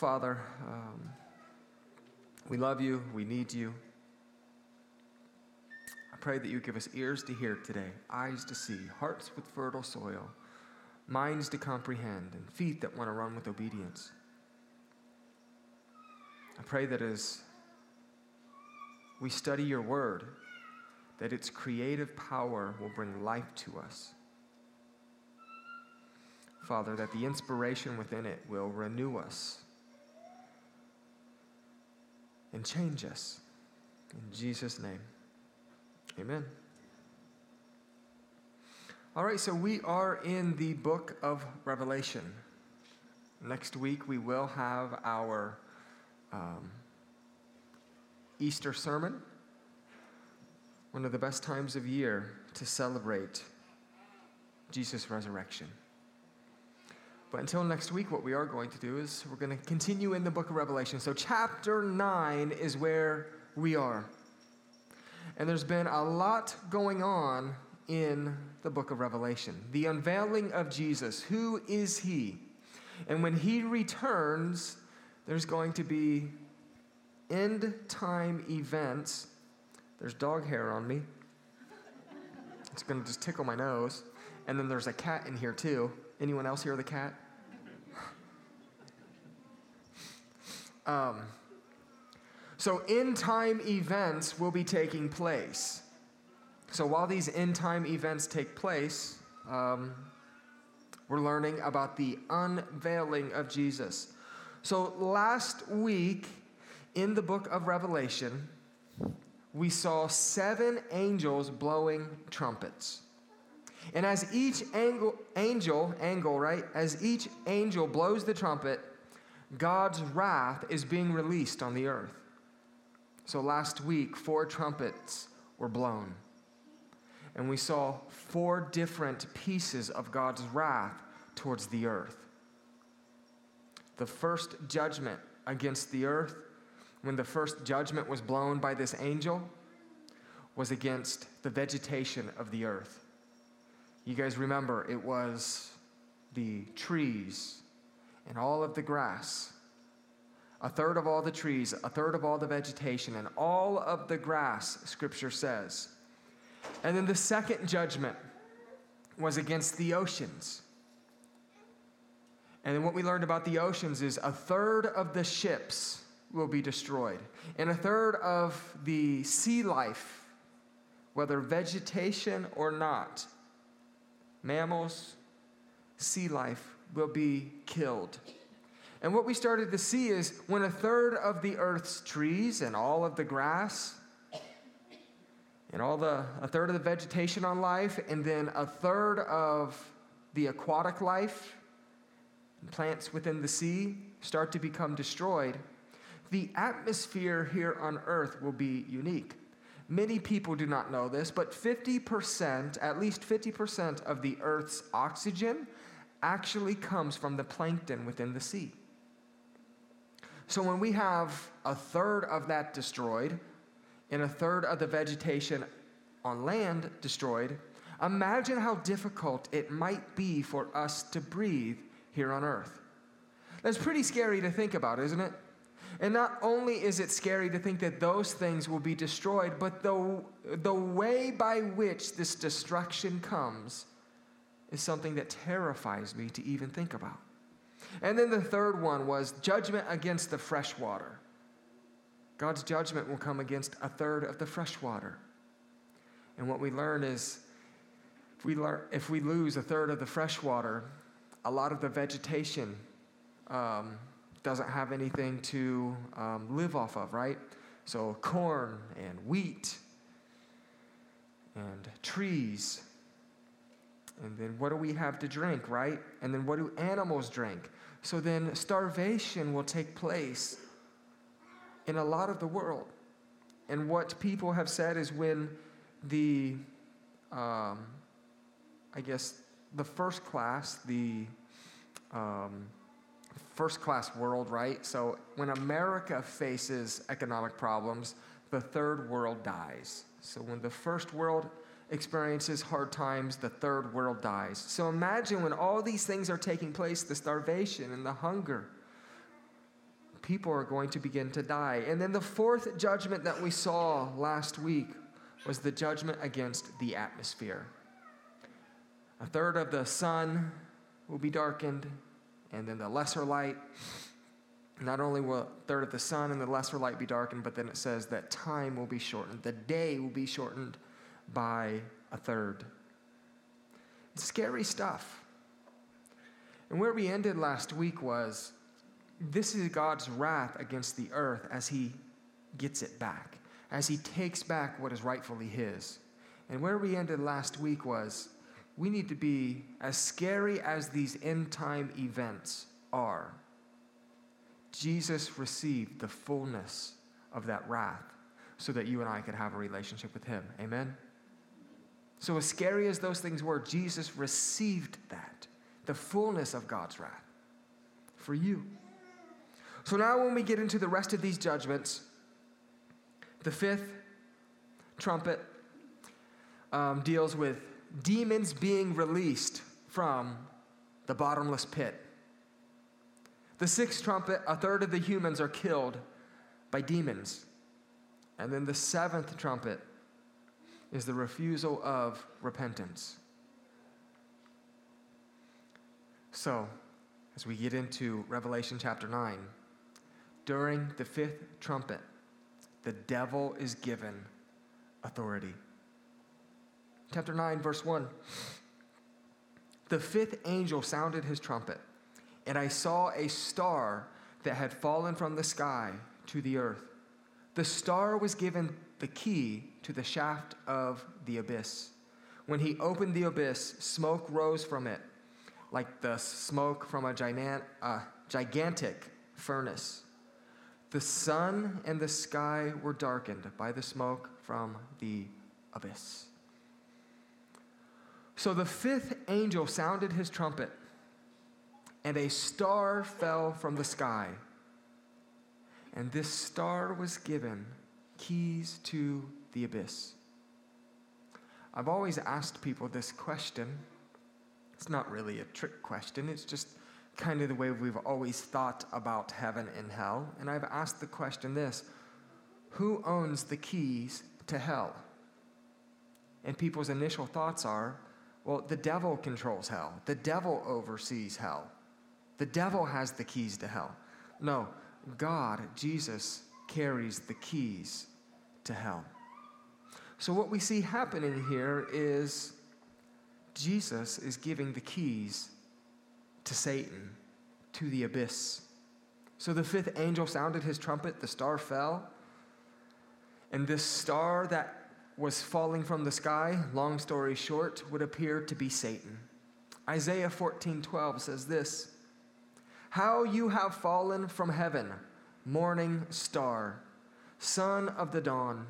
Father, um, we love you, we need you. I pray that you give us ears to hear today, eyes to see, hearts with fertile soil, minds to comprehend, and feet that want to run with obedience. I pray that as we study your word, that its creative power will bring life to us. Father, that the inspiration within it will renew us and change us. In Jesus' name, amen. All right, so we are in the book of Revelation. Next week, we will have our um, Easter sermon, one of the best times of year to celebrate Jesus' resurrection. But until next week, what we are going to do is we're going to continue in the book of Revelation. So, chapter 9 is where we are. And there's been a lot going on in the book of Revelation. The unveiling of Jesus. Who is he? And when he returns, there's going to be end time events. There's dog hair on me. It's going to just tickle my nose. And then there's a cat in here too. Anyone else hear the cat? um, so, end time events will be taking place. So, while these end time events take place, um, we're learning about the unveiling of Jesus. So, last week in the book of Revelation, we saw seven angels blowing trumpets. And as each angel, angel, angle, right? As each angel blows the trumpet, God's wrath is being released on the earth. So last week, four trumpets were blown. And we saw four different pieces of God's wrath towards the earth. The first judgment against the earth, when the first judgment was blown by this angel, was against the vegetation of the earth. You guys remember, it was the trees and all of the grass. A third of all the trees, a third of all the vegetation, and all of the grass, scripture says. And then the second judgment was against the oceans. And then what we learned about the oceans is a third of the ships will be destroyed, and a third of the sea life, whether vegetation or not, mammals, sea life will be killed. And what we started to see is when a third of the earth's trees and all of the grass and all the a third of the vegetation on life and then a third of the aquatic life and plants within the sea start to become destroyed, the atmosphere here on earth will be unique. Many people do not know this, but 50%, at least 50% of the Earth's oxygen actually comes from the plankton within the sea. So when we have a third of that destroyed and a third of the vegetation on land destroyed, imagine how difficult it might be for us to breathe here on Earth. That's pretty scary to think about, isn't it? And not only is it scary to think that those things will be destroyed, but the, the way by which this destruction comes is something that terrifies me to even think about. And then the third one was judgment against the fresh water. God's judgment will come against a third of the fresh water. And what we learn is if we, learn, if we lose a third of the fresh water, a lot of the vegetation um, doesn't have anything to um, live off of, right? So, corn and wheat and trees. And then what do we have to drink, right? And then what do animals drink? So then starvation will take place in a lot of the world. And what people have said is when the, um, I guess, the first class, the, um, first class world, right? So when America faces economic problems, the third world dies. So when the first world experiences hard times, the third world dies. So imagine when all these things are taking place the starvation and the hunger. people are going to begin to die. And then the fourth judgment that we saw last week was the judgment against the atmosphere. A third of the sun will be darkened, and then the lesser light. Not only will a third of the sun and the lesser light be darkened, but then it says that time will be shortened. The day will be shortened by a third. It's scary stuff. And where we ended last week was this is God's wrath against the earth as he gets it back, as he takes back what is rightfully his. And where we ended last week was we need to be as scary as these end time events are. Jesus received the fullness of that wrath so that you and I could have a relationship with him. Amen? So, as scary as those things were, Jesus received that, the fullness of God's wrath for you. So, now when we get into the rest of these judgments, the fifth trumpet um, deals with demons being released from the bottomless pit. The sixth trumpet, a third of the humans are killed by demons. And then the seventh trumpet is the refusal of repentance. So, as we get into Revelation chapter 9, during the fifth trumpet, the devil is given authority. Chapter 9, verse 1. The fifth angel sounded his trumpet, and I saw a star that had fallen from the sky to the earth. The star was given the key to the shaft of the abyss. When he opened the abyss, smoke rose from it, like the smoke from a uh, gigantic furnace. The sun and the sky were darkened by the smoke from the abyss. So the fifth angel sounded his trumpet, and a star fell from the sky. And this star was given keys to the abyss. I've always asked people this question. It's not really a trick question, it's just kind of the way we've always thought about heaven and hell. And I've asked the question this Who owns the keys to hell? And people's initial thoughts are, well, the devil controls hell. The devil oversees hell. The devil has the keys to hell. No, God, Jesus, carries the keys to hell. So, what we see happening here is Jesus is giving the keys to Satan, to the abyss. So, the fifth angel sounded his trumpet, the star fell, and this star that was falling from the sky, long story short, would appear to be Satan. Isaiah 14:12 says this: "How you have fallen from heaven, morning star, son of the dawn.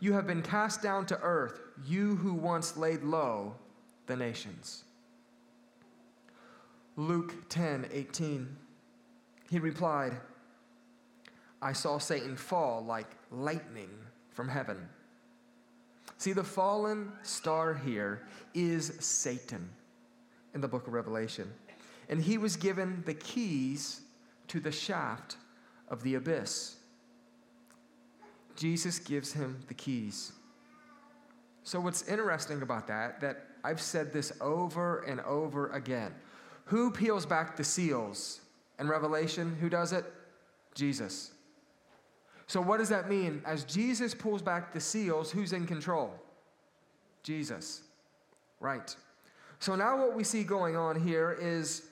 You have been cast down to earth, you who once laid low the nations. Luke 10 18. He replied, I saw Satan fall like lightning from heaven. See, the fallen star here is Satan in the book of Revelation. And he was given the keys to the shaft of the abyss. Jesus gives him the keys. So what's interesting about that that I've said this over and over again. Who peels back the seals? In Revelation, who does it? Jesus. So what does that mean? As Jesus pulls back the seals, who's in control? Jesus. Right. So now what we see going on here is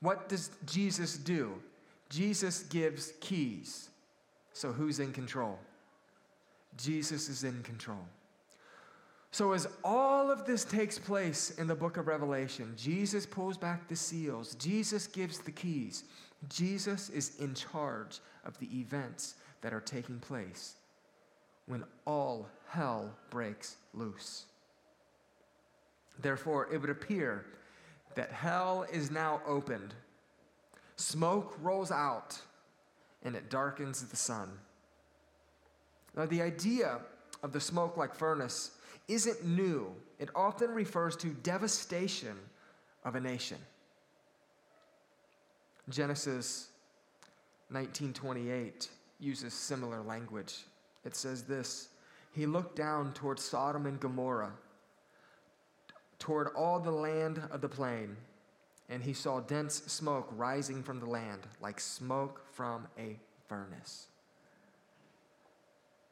what does Jesus do? Jesus gives keys. So who's in control? Jesus is in control. So, as all of this takes place in the book of Revelation, Jesus pulls back the seals, Jesus gives the keys. Jesus is in charge of the events that are taking place when all hell breaks loose. Therefore, it would appear that hell is now opened. Smoke rolls out and it darkens the sun. Now, the idea of the smoke like furnace isn't new, it often refers to devastation of a nation. Genesis 1928 uses similar language. It says this He looked down toward Sodom and Gomorrah, toward all the land of the plain, and he saw dense smoke rising from the land, like smoke from a furnace.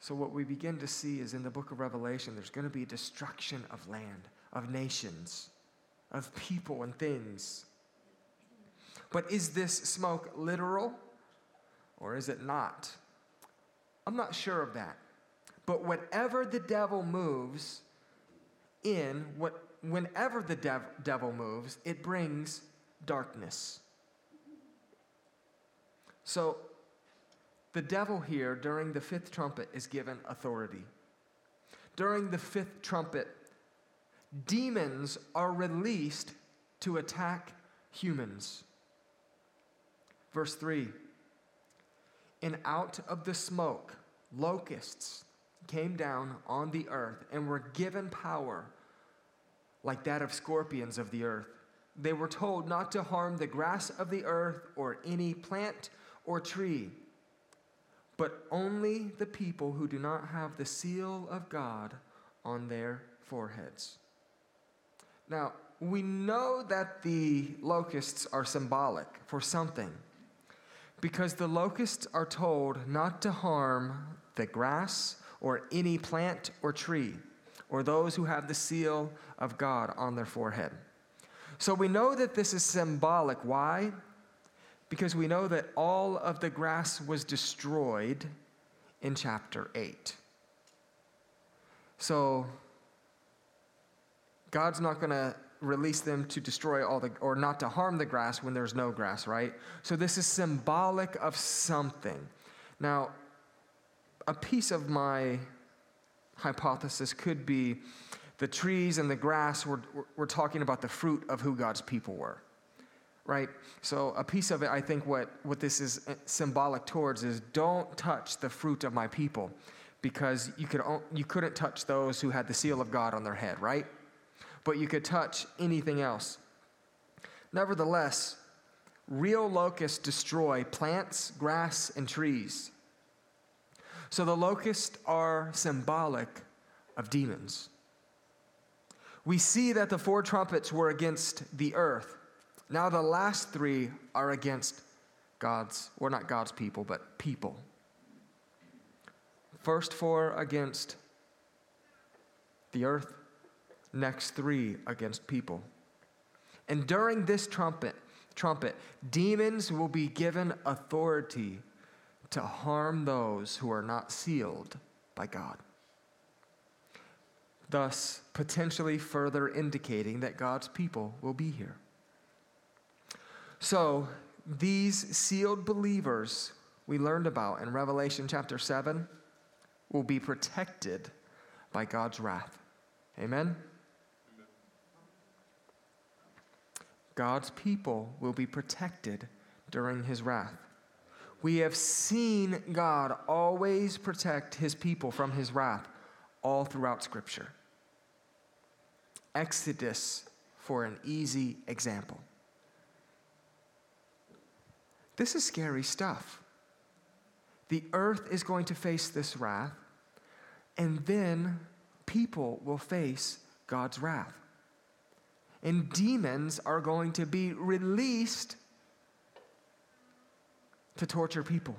So, what we begin to see is in the book of Revelation, there's going to be destruction of land, of nations, of people and things. But is this smoke literal or is it not? I'm not sure of that. But whatever the devil moves in, what, whenever the dev, devil moves, it brings darkness. So, the devil here during the fifth trumpet is given authority. During the fifth trumpet, demons are released to attack humans. Verse 3 And out of the smoke, locusts came down on the earth and were given power like that of scorpions of the earth. They were told not to harm the grass of the earth or any plant or tree, but only the people who do not have the seal of God on their foreheads. Now, we know that the locusts are symbolic for something because the locusts are told not to harm the grass or any plant or tree or those who have the seal of God on their forehead. So we know that this is symbolic. Why? Because we know that all of the grass was destroyed in chapter 8. So God's not going to release them to destroy all the, or not to harm the grass when there's no grass, right? So this is symbolic of something. Now, a piece of my hypothesis could be the trees and the grass were, were talking about the fruit of who God's people were. Right? So, a piece of it, I think, what, what this is symbolic towards is don't touch the fruit of my people because you, could, you couldn't touch those who had the seal of God on their head, right? But you could touch anything else. Nevertheless, real locusts destroy plants, grass, and trees. So the locusts are symbolic of demons. We see that the four trumpets were against the earth. Now the last three are against God's, or not God's people, but people. First four against the earth, next three against people. And during this trumpet, trumpet, demons will be given authority to harm those who are not sealed by God. Thus, potentially further indicating that God's people will be here. So, these sealed believers we learned about in Revelation chapter 7 will be protected by God's wrath. Amen? God's people will be protected during his wrath. We have seen God always protect his people from his wrath all throughout Scripture. Exodus, for an easy example. This is scary stuff. The earth is going to face this wrath, and then people will face God's wrath. And demons are going to be released to torture people.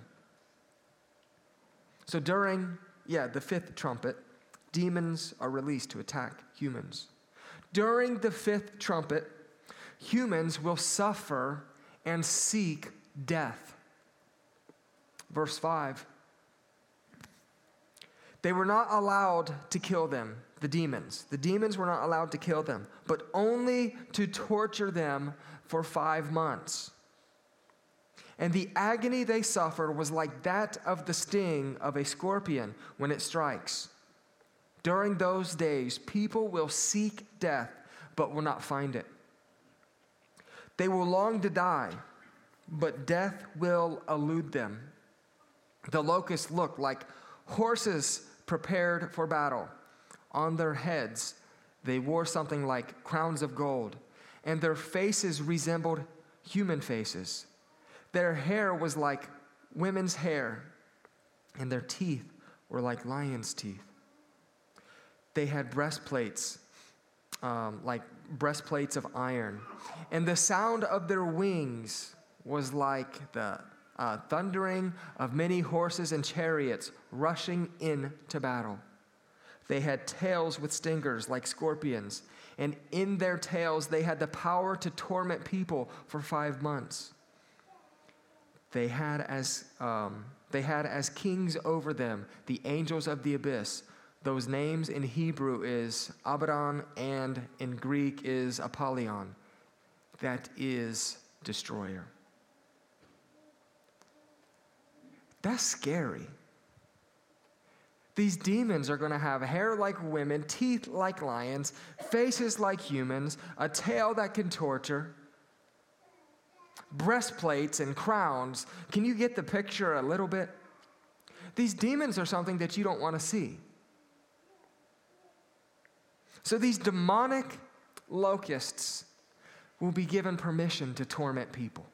So during, yeah, the fifth trumpet, demons are released to attack humans. During the fifth trumpet, humans will suffer and seek death. Verse 5 They were not allowed to kill them, the demons. The demons were not allowed to kill them, but only to torture them for five months and the agony they suffered was like that of the sting of a scorpion when it strikes. During those days, people will seek death, but will not find it. They will long to die, but death will elude them. The locusts looked like horses prepared for battle. On their heads, they wore something like crowns of gold, and their faces resembled human faces. Their hair was like women's hair, and their teeth were like lions' teeth. They had breastplates, um, like breastplates of iron, and the sound of their wings was like the uh, thundering of many horses and chariots rushing into battle. They had tails with stingers like scorpions, and in their tails they had the power to torment people for five months. They had as, um, they had as kings over them the angels of the abyss. Those names in Hebrew is Abaddon and in Greek is Apollyon. That is destroyer. That's scary. These demons are going to have hair like women, teeth like lions, faces like humans, a tail that can torture, breastplates and crowns. Can you get the picture a little bit? These demons are something that you don't want to see. So these demonic locusts will be given permission to torment people.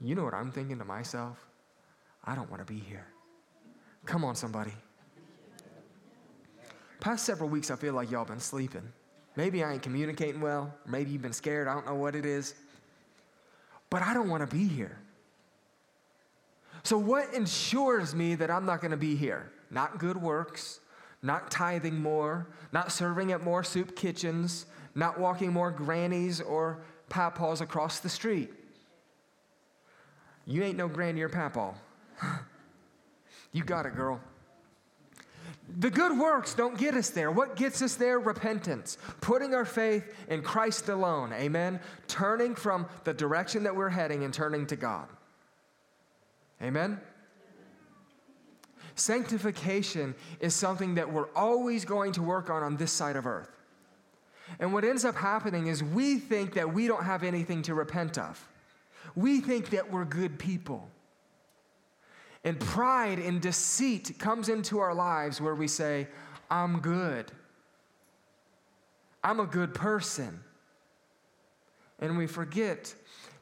You know what I'm thinking to myself? I don't want to be here. Come on, somebody. Past several weeks, I feel like y'all been sleeping. Maybe I ain't communicating well. Maybe you've been scared. I don't know what it is. But I don't want to be here. So, what ensures me that I'm not going to be here? Not good works, not tithing more, not serving at more soup kitchens, not walking more grannies or papaws across the street. You ain't no granny or papaw. you got it, girl. The good works don't get us there. What gets us there? Repentance. Putting our faith in Christ alone. Amen. Turning from the direction that we're heading and turning to God. Amen. Sanctification is something that we're always going to work on on this side of earth. And what ends up happening is we think that we don't have anything to repent of. We think that we're good people. And pride and deceit comes into our lives where we say, I'm good. I'm a good person. And we forget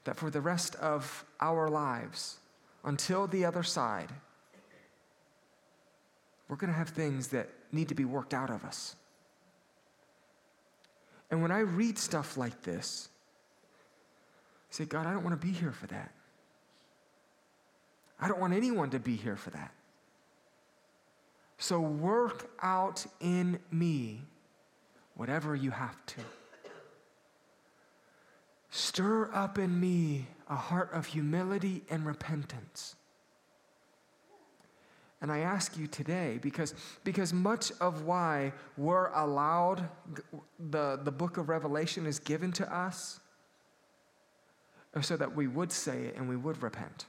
that for the rest of our lives, until the other side, we're going to have things that need to be worked out of us. And when I read stuff like this, I say, God, I don't want to be here for that. I don't want anyone to be here for that. So work out in me whatever you have to. Stir up in me a heart of humility and repentance. And I ask you today, because, because much of why we're allowed, the, the book of Revelation is given to us, so that we would say it and we would repent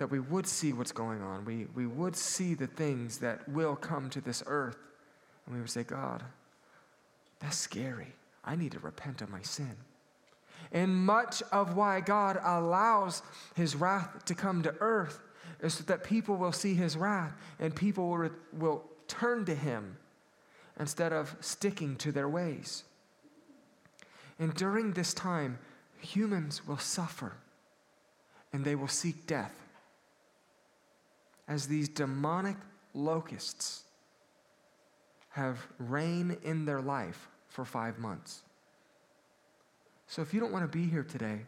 that we would see what's going on. We, we would see the things that will come to this earth. And we would say, God, that's scary. I need to repent of my sin. And much of why God allows his wrath to come to earth is that people will see his wrath and people will, will turn to him instead of sticking to their ways. And during this time, humans will suffer and they will seek death as these demonic locusts have reigned in their life for five months. So if you don't want to be here today,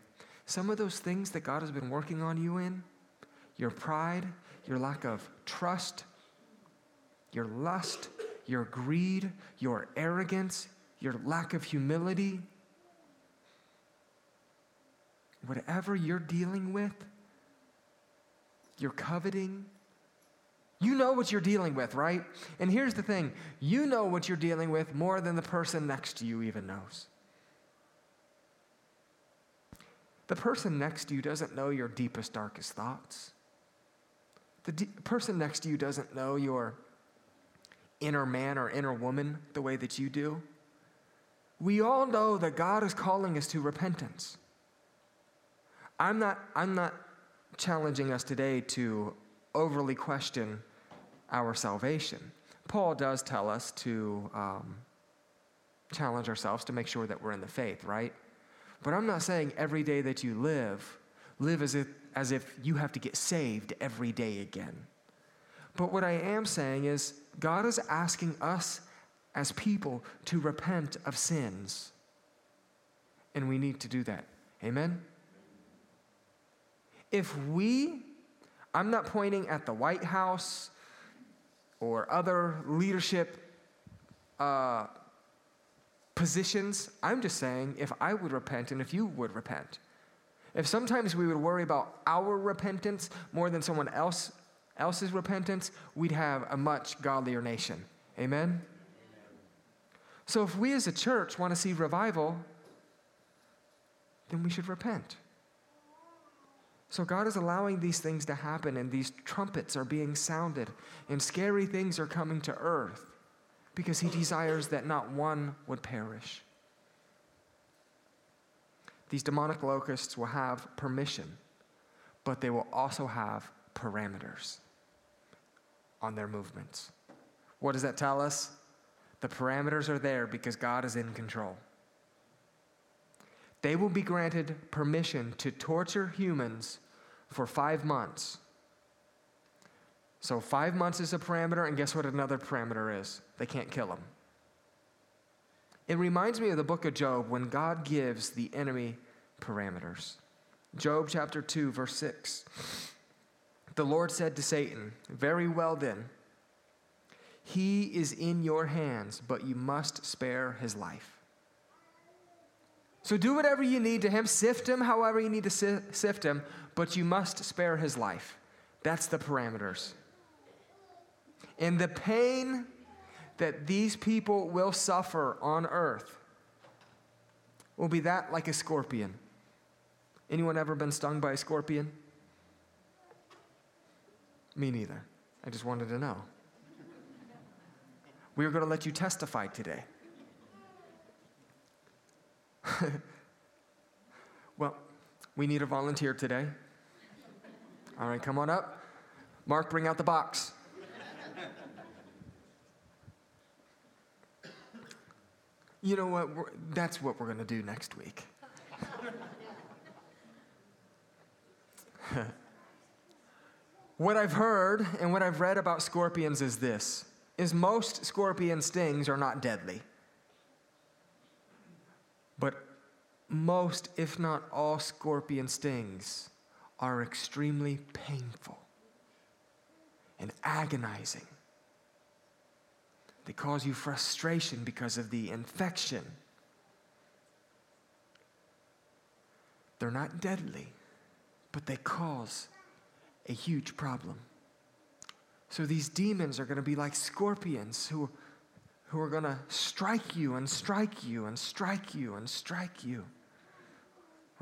some of those things that God has been working on you in, your pride, your lack of trust, your lust, your greed, your arrogance, your lack of humility, whatever you're dealing with, your coveting, you know what you're dealing with, right? And here's the thing you know what you're dealing with more than the person next to you even knows. The person next to you doesn't know your deepest, darkest thoughts. The de- person next to you doesn't know your inner man or inner woman the way that you do. We all know that God is calling us to repentance. I'm not, I'm not challenging us today to overly question our salvation. Paul does tell us to um, challenge ourselves to make sure that we're in the faith, right? But I'm not saying every day that you live, live as if, as if you have to get saved every day again. But what I am saying is, God is asking us as people to repent of sins. And we need to do that. Amen? If we, I'm not pointing at the White House or other leadership uh, positions. I'm just saying if I would repent and if you would repent. If sometimes we would worry about our repentance more than someone else else's repentance, we'd have a much godlier nation. Amen? Amen. So if we as a church want to see revival, then we should repent. So God is allowing these things to happen, and these trumpets are being sounded, and scary things are coming to earth because He desires that not one would perish. These demonic locusts will have permission, but they will also have parameters on their movements. What does that tell us? The parameters are there because God is in control. They will be granted permission to torture humans for five months. So, five months is a parameter, and guess what another parameter is? They can't kill them. It reminds me of the book of Job when God gives the enemy parameters. Job chapter 2, verse 6. The Lord said to Satan, Very well then, he is in your hands, but you must spare his life. So do whatever you need to him, sift him however you need to sift him, but you must spare his life. That's the parameters. And the pain that these people will suffer on earth will be that like a scorpion. Anyone ever been stung by a scorpion? Me neither. I just wanted to know. We are going to let you testify today. well, we need a volunteer today. All right, come on up. Mark, bring out the box. you know what? We're, that's what we're going to do next week. what I've heard and what I've read about scorpions is this is most scorpion stings are not deadly. But most, if not all, scorpion stings are extremely painful and agonizing. They cause you frustration because of the infection. They're not deadly, but they cause a huge problem. So these demons are going to be like scorpions who, who are going to strike you and strike you and strike you and strike you.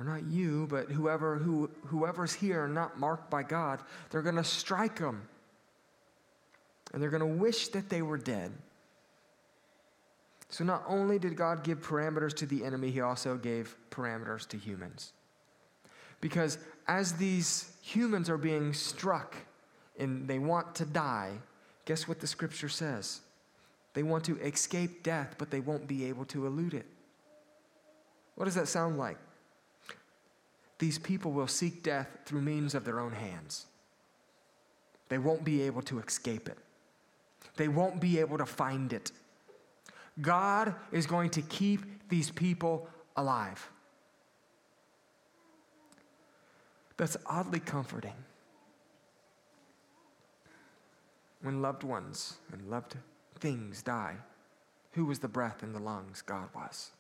Or not you, but whoever who, whoever's here not marked by God, they're going to strike them. And they're going to wish that they were dead. So not only did God give parameters to the enemy, he also gave parameters to humans. Because as these humans are being struck and they want to die, guess what the scripture says? They want to escape death, but they won't be able to elude it. What does that sound like? These people will seek death through means of their own hands. They won't be able to escape it, they won't be able to find it. God is going to keep these people alive. That's oddly comforting. When loved ones and loved things die, who was the breath in the lungs? God was.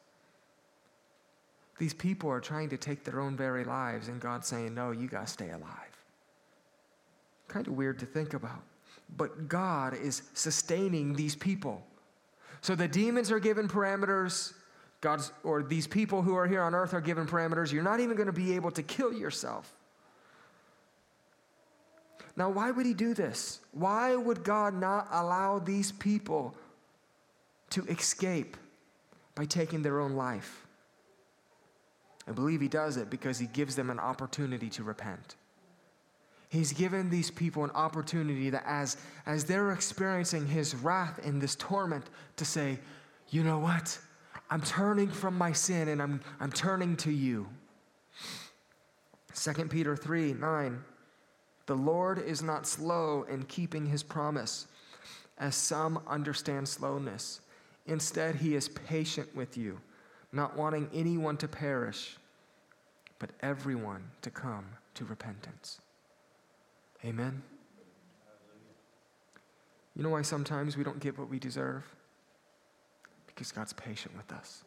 These people are trying to take their own very lives, and God's saying, No, you got to stay alive. Kind of weird to think about. But God is sustaining these people. So the demons are given parameters. God's, or these people who are here on earth are given parameters. You're not even going to be able to kill yourself. Now, why would he do this? Why would God not allow these people to escape by taking their own life? I believe he does it because he gives them an opportunity to repent. He's given these people an opportunity that as, as they're experiencing his wrath and this torment to say, you know what? I'm turning from my sin and I'm, I'm turning to you. 2 Peter 3 9. The Lord is not slow in keeping his promise, as some understand slowness. Instead, he is patient with you, not wanting anyone to perish, but everyone to come to repentance. Amen. You know why sometimes we don't get what we deserve? Because God's patient with us.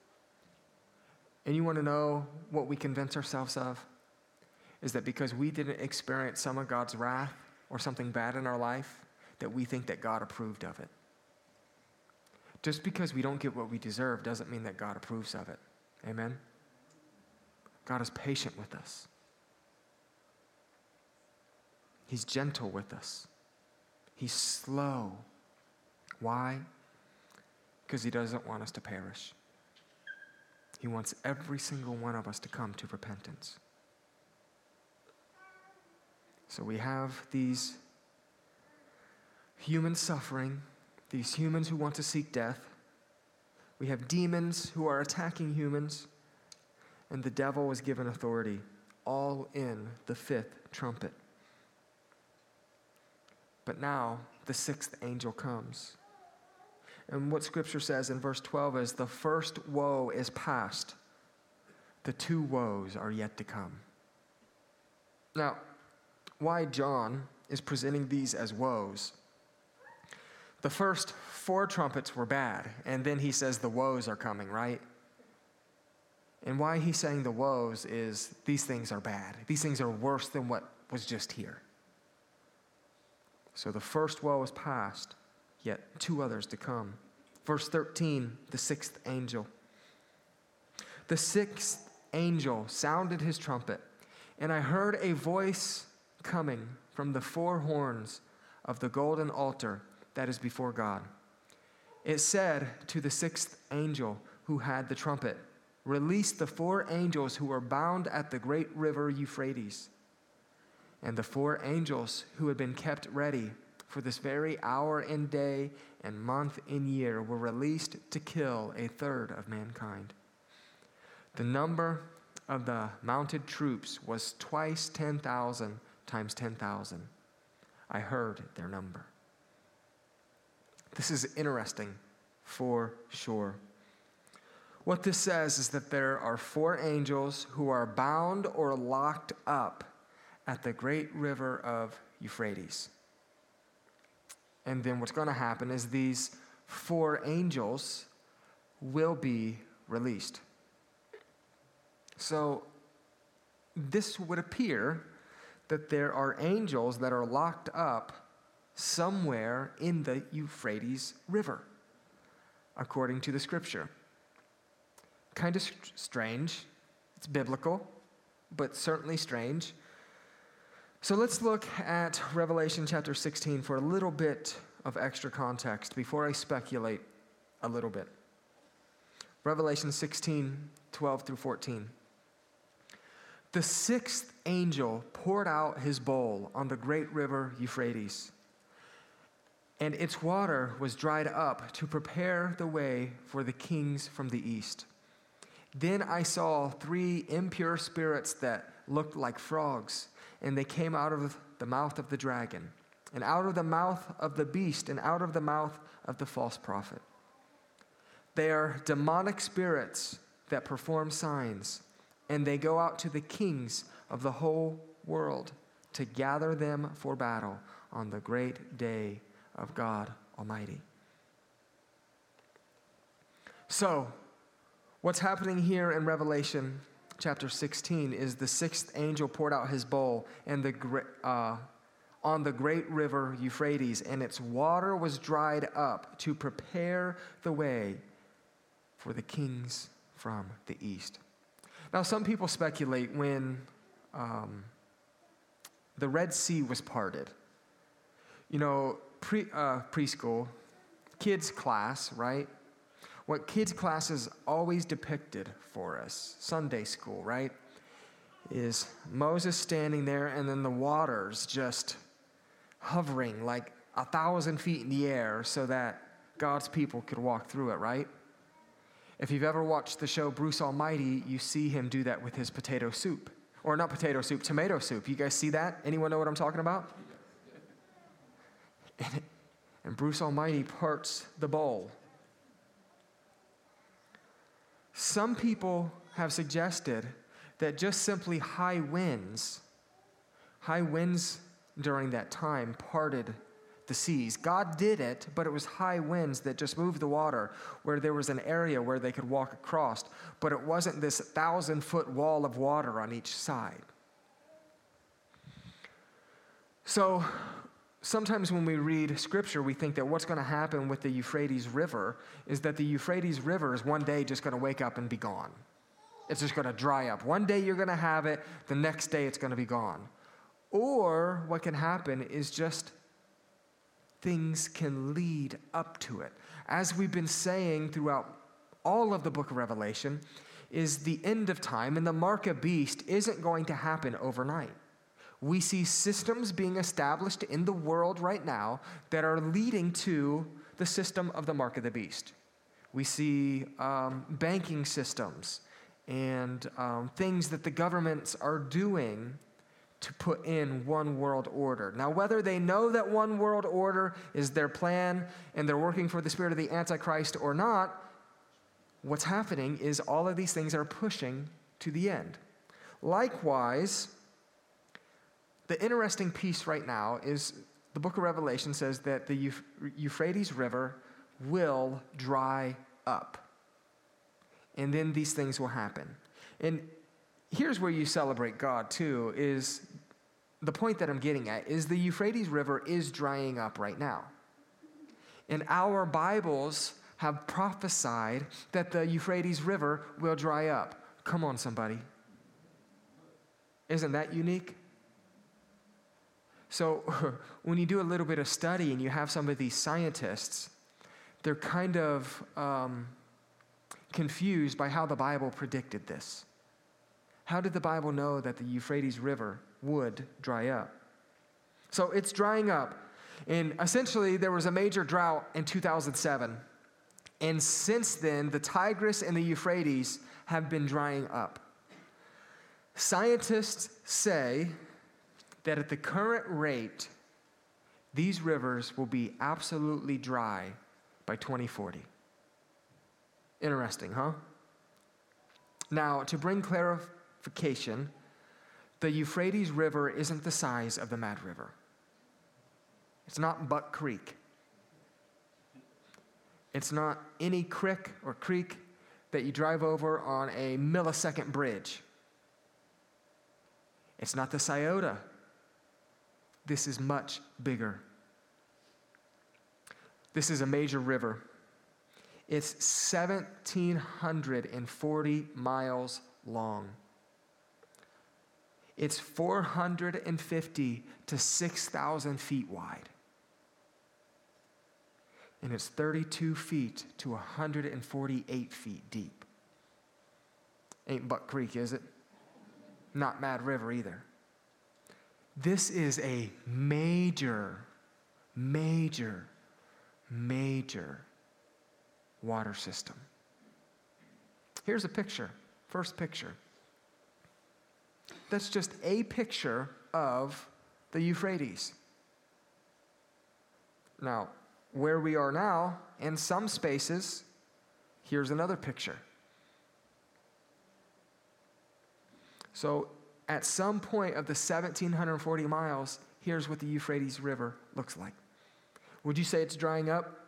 And you want to know what we convince ourselves of? Is that because we didn't experience some of God's wrath or something bad in our life, that we think that God approved of it. Just because we don't get what we deserve doesn't mean that God approves of it. Amen? God is patient with us, He's gentle with us, He's slow. Why? Because He doesn't want us to perish. He wants every single one of us to come to repentance. So we have these human suffering, these humans who want to seek death. We have demons who are attacking humans, and the devil was given authority, all in the fifth trumpet. But now the sixth angel comes. And what scripture says in verse 12 is the first woe is past, the two woes are yet to come. Now, why John is presenting these as woes. The first four trumpets were bad, and then he says the woes are coming, right? And why he's saying the woes is these things are bad. These things are worse than what was just here. So the first woe is past, yet two others to come. Verse 13, the sixth angel. The sixth angel sounded his trumpet, and I heard a voice coming from the four horns of the golden altar that is before God. It said to the sixth angel who had the trumpet, Release the four angels who were bound at the great river Euphrates. And the four angels who had been kept ready for this very hour and day and month and year were released to kill a third of mankind. The number of the mounted troops was twice 10,000 times 10,000. I heard their number. This is interesting for sure. What this says is that there are four angels who are bound or locked up at the great river of Euphrates. And then what's going to happen is these four angels will be released. So this would appear that there are angels that are locked up somewhere in the Euphrates River, according to the scripture. Kind of strange. It's biblical, but certainly strange. So let's look at Revelation chapter 16 for a little bit of extra context before I speculate a little bit. Revelation 16, 12 through 14. The sixth angel poured out his bowl on the great river Euphrates, and its water was dried up to prepare the way for the kings from the east. Then I saw three impure spirits that looked like frogs, and they came out of the mouth of the dragon, and out of the mouth of the beast, and out of the mouth of the false prophet. They are demonic spirits that perform signs and they go out to the kings of the whole world to gather them for battle on the great day of God Almighty. So, what's happening here in Revelation chapter 16 is the sixth angel poured out his bowl and the, uh, on the great river Euphrates, and its water was dried up to prepare the way for the kings from the east. Now, some people speculate when um, the Red Sea was parted. You know, pre, uh, preschool, kids' class, right? What kids' class is always depicted for us, Sunday school, right? Is Moses standing there and then the waters just hovering like a thousand feet in the air so that God's people could walk through it, right? If you've ever watched the show Bruce Almighty, you see him do that with his potato soup. Or not potato soup, tomato soup. You guys see that? Anyone know what I'm talking about? And, and Bruce Almighty parts the bowl. Some people have suggested that just simply high winds, high winds during that time parted the seas. God did it, but it was high winds that just moved the water where there was an area where they could walk across, but it wasn't this thousand foot wall of water on each side. So sometimes when we read scripture, we think that what's going to happen with the Euphrates River is that the Euphrates River is one day just going to wake up and be gone. It's just going to dry up. One day you're going to have it, the next day it's going to be gone. Or what can happen is just things can lead up to it. As we've been saying throughout all of the book of Revelation, is the end of time, and the mark of beast isn't going to happen overnight. We see systems being established in the world right now that are leading to the system of the mark of the beast. We see um, banking systems and um, things that the governments are doing to put in one world order. Now, whether they know that one world order is their plan and they're working for the spirit of the Antichrist or not, what's happening is all of these things are pushing to the end. Likewise, the interesting piece right now is the book of Revelation says that the Euphrates River will dry up. And then these things will happen. And here's where you celebrate God too is the point that I'm getting at is the Euphrates River is drying up right now. And our Bibles have prophesied that the Euphrates River will dry up. Come on, somebody. Isn't that unique? So, when you do a little bit of study and you have some of these scientists, they're kind of um, confused by how the Bible predicted this. How did the Bible know that the Euphrates River would dry up? So it's drying up. And essentially, there was a major drought in 2007. And since then, the Tigris and the Euphrates have been drying up. Scientists say that at the current rate, these rivers will be absolutely dry by 2040. Interesting, huh? Now, to bring clarification, the Euphrates River isn't the size of the Mad River. It's not Buck Creek. It's not any creek or creek that you drive over on a millisecond bridge. It's not the Scioto. This is much bigger. This is a major river. It's 1,740 miles long. It's 450 to 6,000 feet wide. And it's 32 feet to 148 feet deep. Ain't Buck Creek, is it? Not Mad River either. This is a major, major, major water system. Here's a picture, first picture. That's just a picture of the Euphrates. Now, where we are now, in some spaces, here's another picture. So, at some point of the 1,740 miles, here's what the Euphrates River looks like. Would you say it's drying up?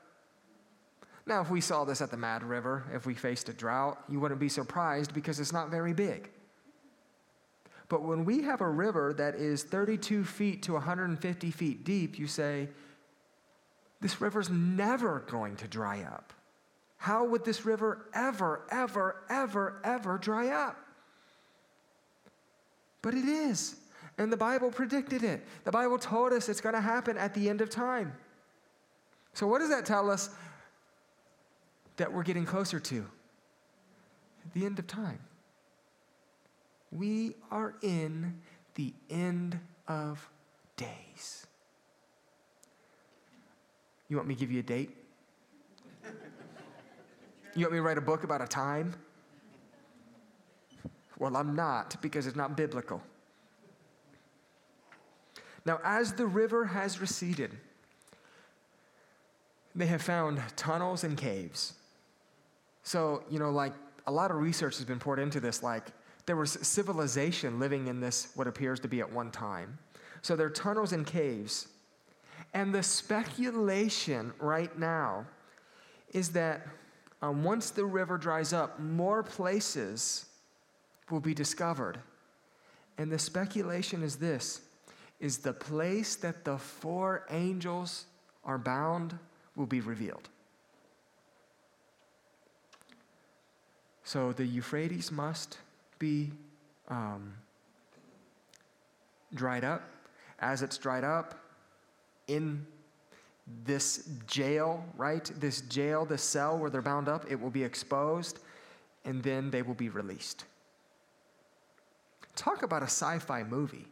Now, if we saw this at the Mad River, if we faced a drought, you wouldn't be surprised because it's not very big. But when we have a river that is 32 feet to 150 feet deep, you say, this river's never going to dry up. How would this river ever, ever, ever, ever dry up? But it is. And the Bible predicted it. The Bible told us it's going to happen at the end of time. So, what does that tell us that we're getting closer to? The end of time. We are in the end of days. You want me to give you a date? You want me to write a book about a time? Well, I'm not because it's not biblical. Now, as the river has receded, they have found tunnels and caves. So, you know, like a lot of research has been poured into this, like there was civilization living in this, what appears to be at one time. So there are tunnels and caves. And the speculation right now is that um, once the river dries up, more places will be discovered. And the speculation is this is the place that the four angels are bound will be revealed. So the Euphrates must be um, dried up. As it's dried up, in this jail, right? This jail, this cell where they're bound up, it will be exposed, and then they will be released. Talk about a sci fi movie.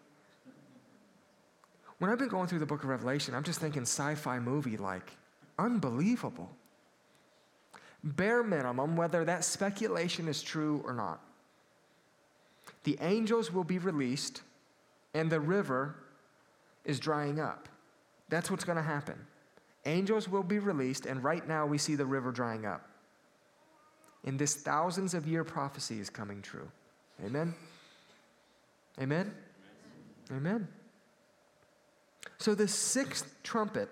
When I've been going through the book of Revelation, I'm just thinking sci fi movie like unbelievable. Bare minimum, whether that speculation is true or not. The angels will be released, and the river is drying up. That's what's going to happen. Angels will be released, and right now we see the river drying up. And this thousands of year prophecy is coming true. Amen? Amen? Amen. So the sixth trumpet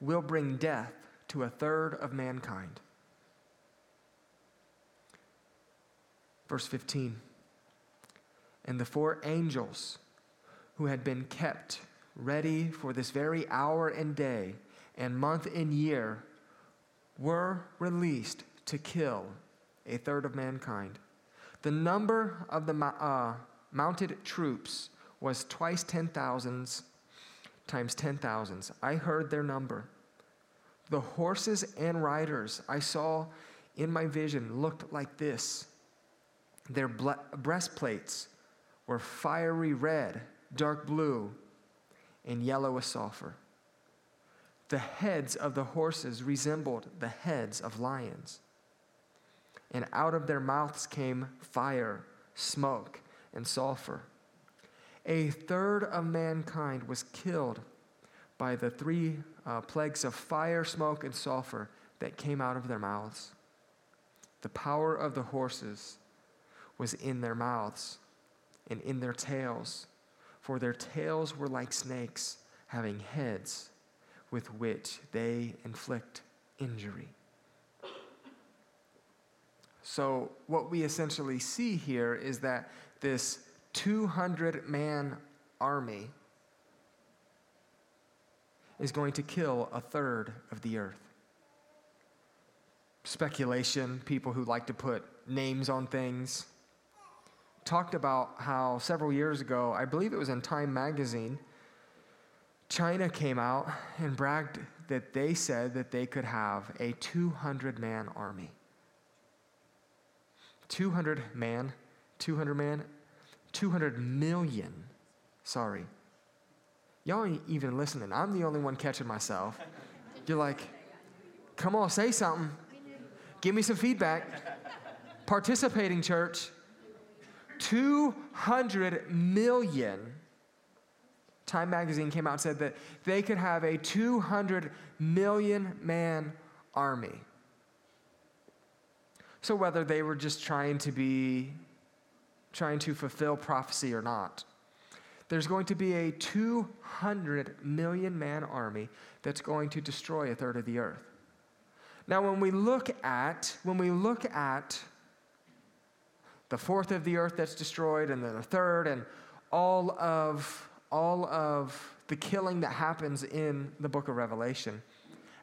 will bring death to a third of mankind. Verse 15. And the four angels who had been kept ready for this very hour and day and month and year were released to kill a third of mankind. The number of the uh, mounted troops was twice ten thousands times ten thousands. I heard their number. The horses and riders I saw in my vision looked like this. Their breastplates were fiery red, dark blue, and yellow as sulfur. The heads of the horses resembled the heads of lions. And out of their mouths came fire, smoke, and sulfur. A third of mankind was killed by the three uh, plagues of fire, smoke, and sulfur that came out of their mouths. The power of the horses was in their mouths and in their tails for their tails were like snakes, having heads with which they inflict injury. So, what we essentially see here is that this 200 man army is going to kill a third of the earth. Speculation, people who like to put names on things, talked about how several years ago, I believe it was in Time magazine, China came out and bragged that they said that they could have a 200 man army. 200 man, 200 man, 200 million. Sorry. Y'all ain't even listening. I'm the only one catching myself. You're like, come on, say something. Give me some feedback. Participating church. 200 million. Time magazine came out and said that they could have a 200 million man army. So, whether they were just trying to be, trying to fulfill prophecy or not, there's going to be a 200 million man army that's going to destroy a third of the earth. Now, when we look at, when we look at the fourth of the earth that's destroyed, and then a third, and all of all of the killing that happens in the book of Revelation.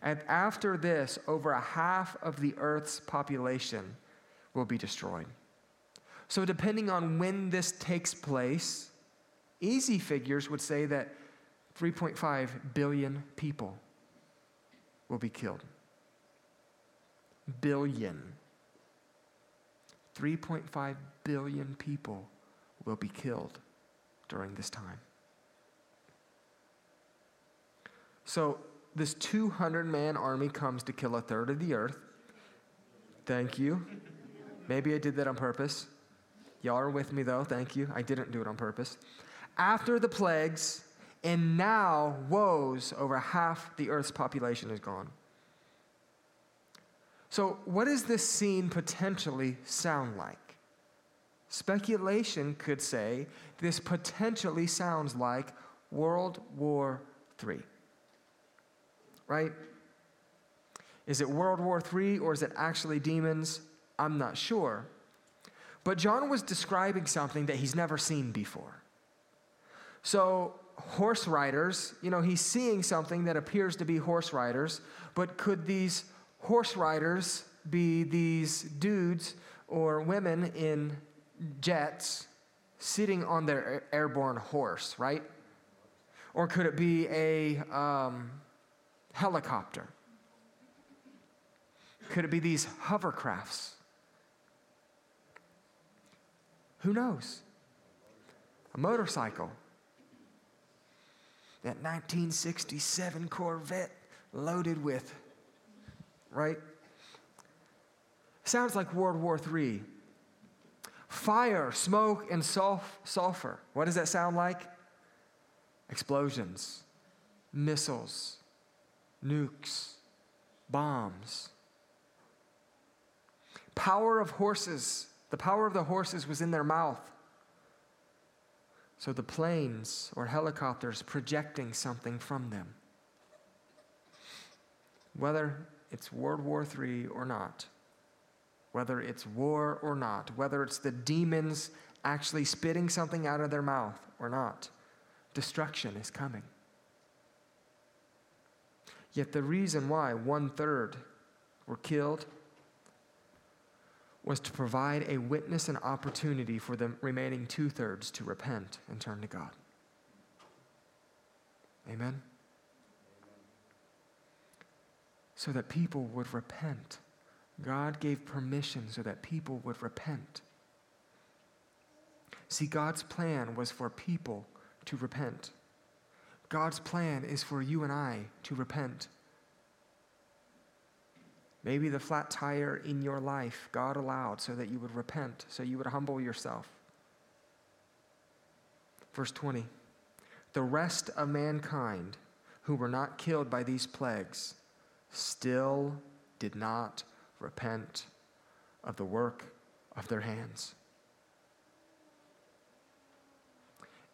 And after this, over a half of the earth's population will be destroyed. So, depending on when this takes place, easy figures would say that 3.5 billion people will be killed. Billion. 3.5 billion people will be killed during this time. So, this 200 man army comes to kill a third of the earth. Thank you. Maybe I did that on purpose. Y'all are with me though. Thank you. I didn't do it on purpose. After the plagues, and now woes over half the earth's population is gone. So, what does this scene potentially sound like? Speculation could say this potentially sounds like World War III. Right? Is it World War III or is it actually demons? I'm not sure. But John was describing something that he's never seen before. So, horse riders, you know, he's seeing something that appears to be horse riders, but could these horse riders be these dudes or women in jets sitting on their airborne horse, right? Or could it be a um, helicopter? Could it be these hovercrafts? Who knows? A motorcycle. That 1967 Corvette loaded with, right? Sounds like World War III. Fire, smoke, and sulf- sulfur. What does that sound like? Explosions, missiles, nukes, bombs. Power of horses. The power of the horses was in their mouth. So the planes or helicopters projecting something from them. Whether it's World War III or not, whether it's war or not, whether it's the demons actually spitting something out of their mouth or not, destruction is coming. Yet the reason why one third were killed was to provide a witness and opportunity for the remaining two thirds to repent and turn to God. Amen? So that people would repent. God gave permission so that people would repent. See, God's plan was for people to repent. God's plan is for you and I to repent. Maybe the flat tire in your life God allowed so that you would repent, so you would humble yourself. Verse 20 The rest of mankind who were not killed by these plagues still did not repent of the work of their hands.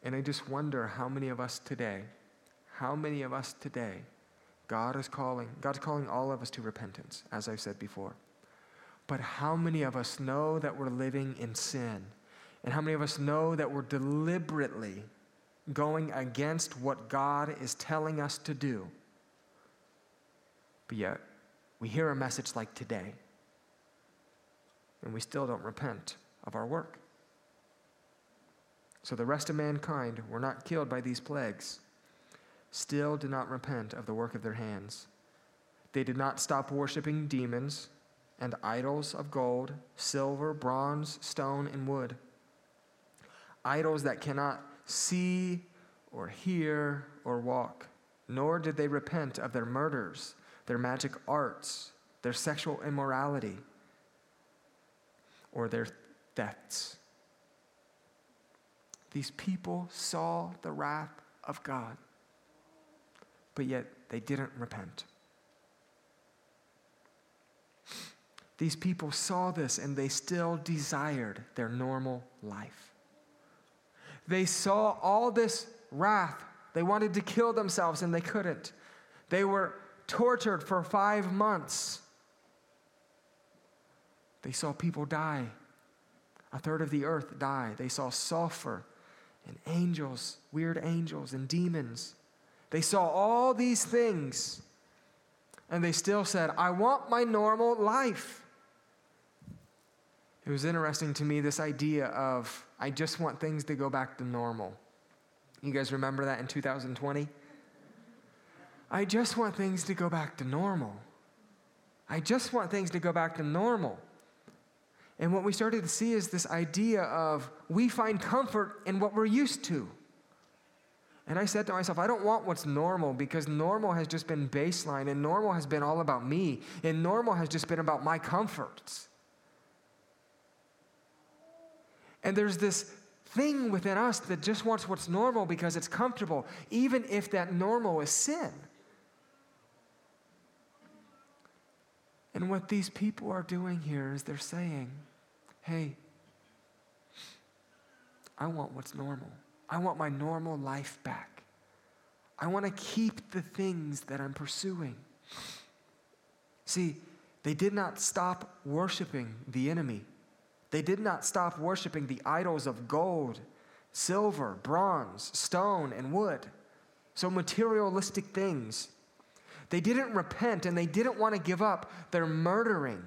And I just wonder how many of us today, how many of us today God is calling, God's calling all of us to repentance, as I've said before. But how many of us know that we're living in sin? And how many of us know that we're deliberately going against what God is telling us to do? But yet, we hear a message like today, and we still don't repent of our work. So the rest of mankind were not killed by these plagues still did not repent of the work of their hands. They did not stop worshiping demons and idols of gold, silver, bronze, stone, and wood. Idols that cannot see or hear or walk. Nor did they repent of their murders, their magic arts, their sexual immorality, or their thefts. These people saw the wrath of God but yet they didn't repent. These people saw this and they still desired their normal life. They saw all this wrath. They wanted to kill themselves and they couldn't. They were tortured for five months. They saw people die. A third of the earth die. They saw sulfur and angels, weird angels and demons. They saw all these things and they still said, I want my normal life. It was interesting to me, this idea of, I just want things to go back to normal. You guys remember that in 2020? I just want things to go back to normal. I just want things to go back to normal. And what we started to see is this idea of we find comfort in what we're used to. And I said to myself, I don't want what's normal because normal has just been baseline and normal has been all about me and normal has just been about my comforts. And there's this thing within us that just wants what's normal because it's comfortable, even if that normal is sin. And what these people are doing here is they're saying, hey, I want what's normal. I want my normal life back. I want to keep the things that I'm pursuing. See, they did not stop worshiping the enemy. They did not stop worshiping the idols of gold, silver, bronze, stone, and wood. So, materialistic things. They didn't repent and they didn't want to give up their murdering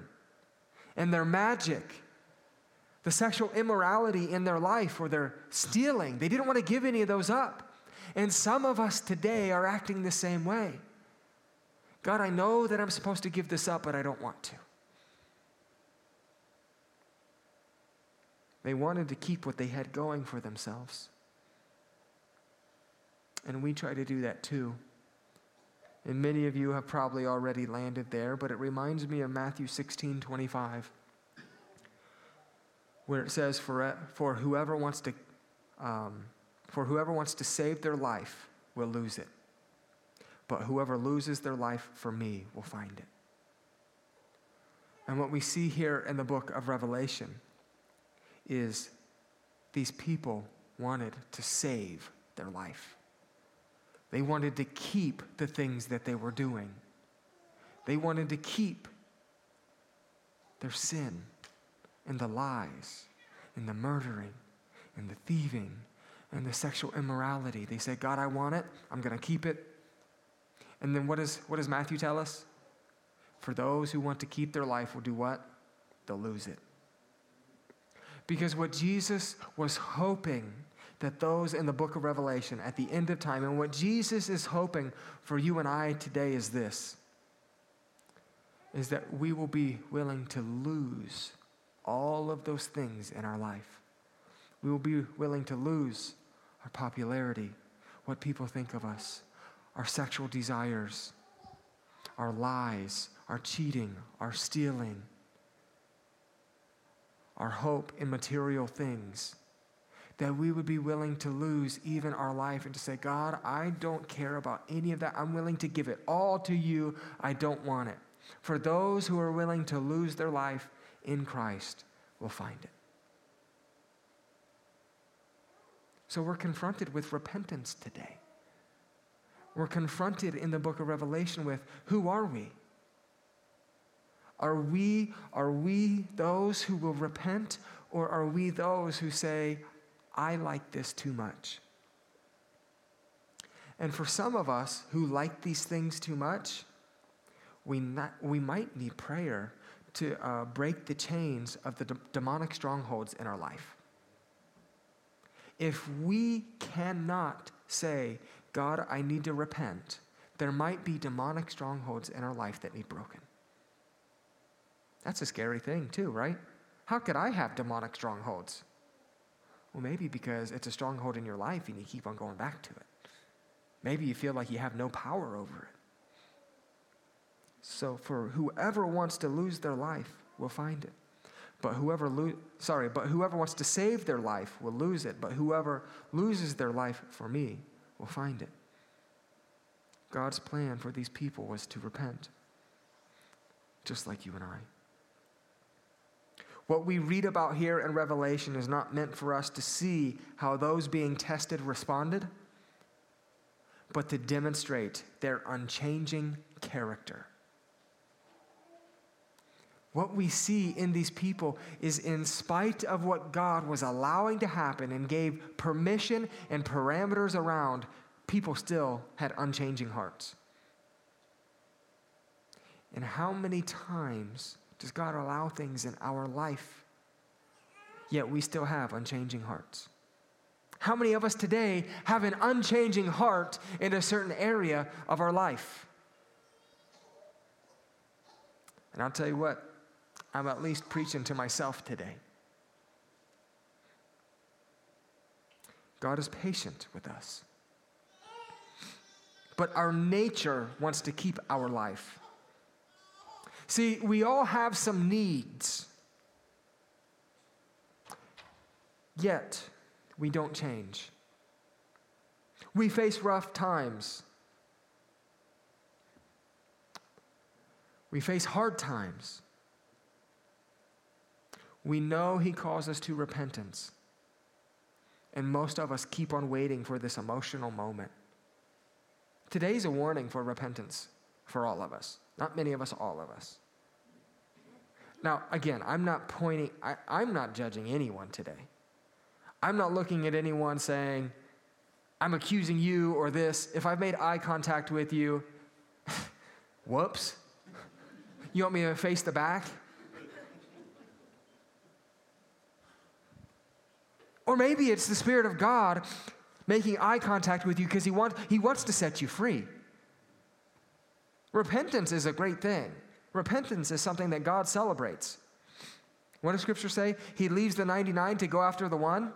and their magic, the sexual immorality in their life or their stealing. They didn't want to give any of those up. And some of us today are acting the same way. God, I know that I'm supposed to give this up, but I don't want to. They wanted to keep what they had going for themselves. And we try to do that too. And many of you have probably already landed there, but it reminds me of Matthew 16 25, where it says, For, for whoever wants to um, for whoever wants to save their life will lose it. But whoever loses their life for me will find it. And what we see here in the book of Revelation is these people wanted to save their life. They wanted to keep the things that they were doing. They wanted to keep their sin and the lies and the murdering and the thieving and the sexual immorality. They say, God, I want it. I'm going to keep it. And then what, is, what does Matthew tell us? For those who want to keep their life will do what? They'll lose it. Because what Jesus was hoping that those in the book of Revelation at the end of time, and what Jesus is hoping for you and I today is this is that we will be willing to lose all of those things in our life. We will be willing to lose our popularity, what people think of us, our sexual desires, our lies, our cheating, our stealing our hope in material things, that we would be willing to lose even our life and to say, God, I don't care about any of that. I'm willing to give it all to you. I don't want it. For those who are willing to lose their life in Christ will find it. So we're confronted with repentance today. We're confronted in the book of Revelation with who are we? Are we, are we those who will repent, or are we those who say, I like this too much? And for some of us who like these things too much, we, not, we might need prayer to uh, break the chains of the de- demonic strongholds in our life. If we cannot say, God, I need to repent, there might be demonic strongholds in our life that need broken. That's a scary thing, too, right? How could I have demonic strongholds? Well, maybe because it's a stronghold in your life and you keep on going back to it. Maybe you feel like you have no power over it. So, for whoever wants to lose their life will find it. But whoever lo- sorry, but whoever wants to save their life will lose it. But whoever loses their life for me will find it. God's plan for these people was to repent, just like you and I. What we read about here in Revelation is not meant for us to see how those being tested responded, but to demonstrate their unchanging character. What we see in these people is, in spite of what God was allowing to happen and gave permission and parameters around, people still had unchanging hearts. And how many times does God allow things in our life? Yet we still have unchanging hearts. How many of us today have an unchanging heart in a certain area of our life? And I'll tell you what, I'm at least preaching to myself today. God is patient with us. but our nature wants to keep our life. See, we all have some needs, yet we don't change. We face rough times. We face hard times. We know He calls us to repentance. And most of us keep on waiting for this emotional moment. Today's a warning for repentance for all of us. Not many of us, all of us. Now, again, I'm not pointing, I, I'm not judging anyone today. I'm not looking at anyone saying, I'm accusing you or this. If I've made eye contact with you, whoops. You want me to face the back? Or maybe it's the Spirit of God making eye contact with you because he, want, he wants to set you free. Repentance is a great thing. Repentance is something that God celebrates. What does Scripture say? He leaves the 99 to go after the one.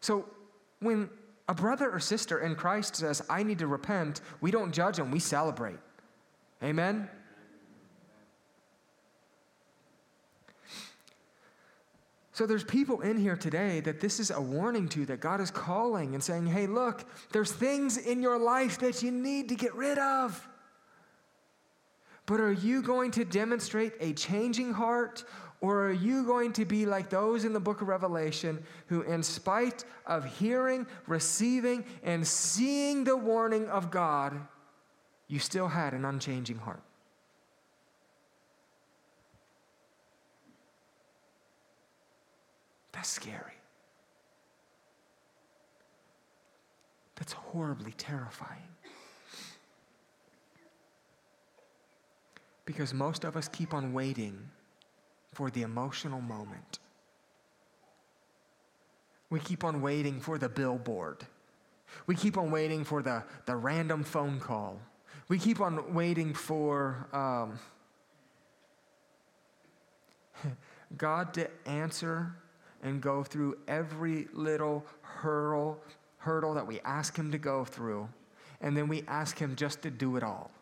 So when a brother or sister in Christ says, I need to repent, we don't judge them, we celebrate. Amen? So there's people in here today that this is a warning to that God is calling and saying, "Hey, look, there's things in your life that you need to get rid of." But are you going to demonstrate a changing heart or are you going to be like those in the book of Revelation who, in spite of hearing, receiving, and seeing the warning of God, you still had an unchanging heart? That's scary. That's horribly terrifying. Because most of us keep on waiting for the emotional moment. We keep on waiting for the billboard. We keep on waiting for the, the random phone call. We keep on waiting for um, God to answer and go through every little hurdle, hurdle that we ask Him to go through, and then we ask Him just to do it all.